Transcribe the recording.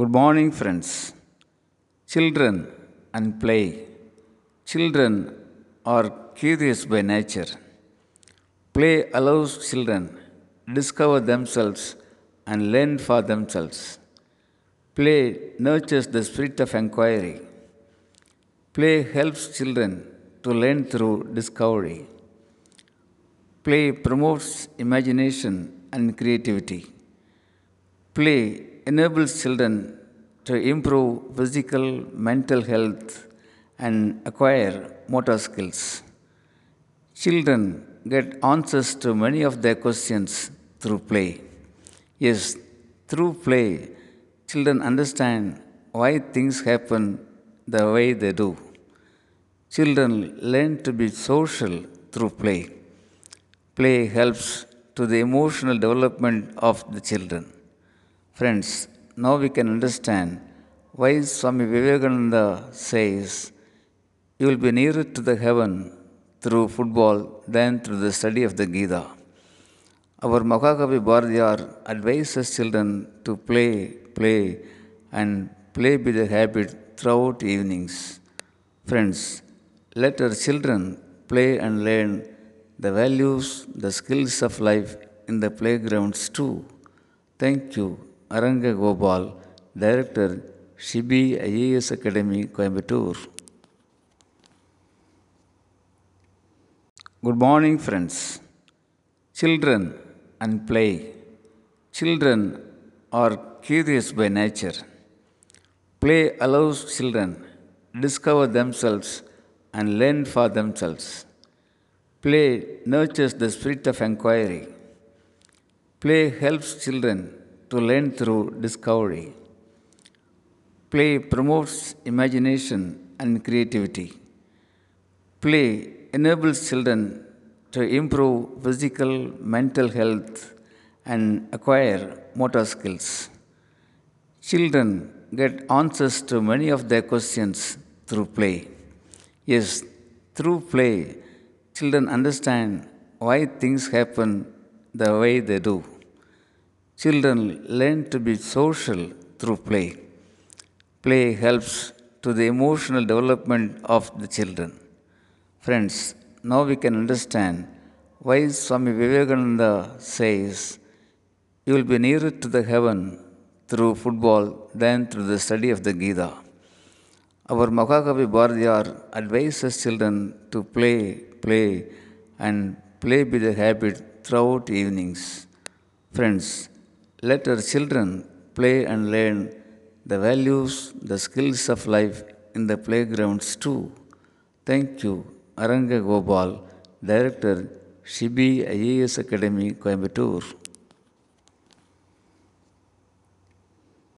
Good morning, friends. Children and play. Children are curious by nature. Play allows children to discover themselves and learn for themselves. Play nurtures the spirit of inquiry. Play helps children to learn through discovery. Play promotes imagination and creativity. Play enables children to improve physical, mental health, and acquire motor skills. Children get answers to many of their questions through play. Yes, through play, children understand why things happen the way they do. Children learn to be social through play. Play helps to the emotional development of the children. Friends, now we can understand why Swami Vivekananda says, You will be nearer to the heaven through football than through the study of the Gita. Our Mahakavi Bharathiyar advises children to play, play, and play be the habit throughout evenings. Friends, let our children play and learn the values, the skills of life in the playgrounds too. Thank you, Aranga Gopal, Director, Shibi IAS Academy, Coimbatore. Good morning, friends. Children and play. Children are curious by nature. Play allows children discover themselves and learn for themselves. Play nurtures the spirit of inquiry. Play helps children to learn through discovery. Play promotes imagination and creativity. Play enables children to improve physical, mental health, and acquire motor skills. Children get answers to many of their questions through play. Yes, through play, children understand why things happen the way they do. Children learn to be social through play. Play helps to the emotional development of the children. Friends, now we can understand why Swami Vivekananda says, You will be nearer to the heaven through football than through the study of the Gita. Our Mahakavi Bharathiyar advises children to play, play, and play be the habit throughout evenings. Friends, let our children play and learn the values, the skills of life in the playgrounds too. Thank you, Aranga Gopal, Director, Shibi IAS Academy, Coimbatore.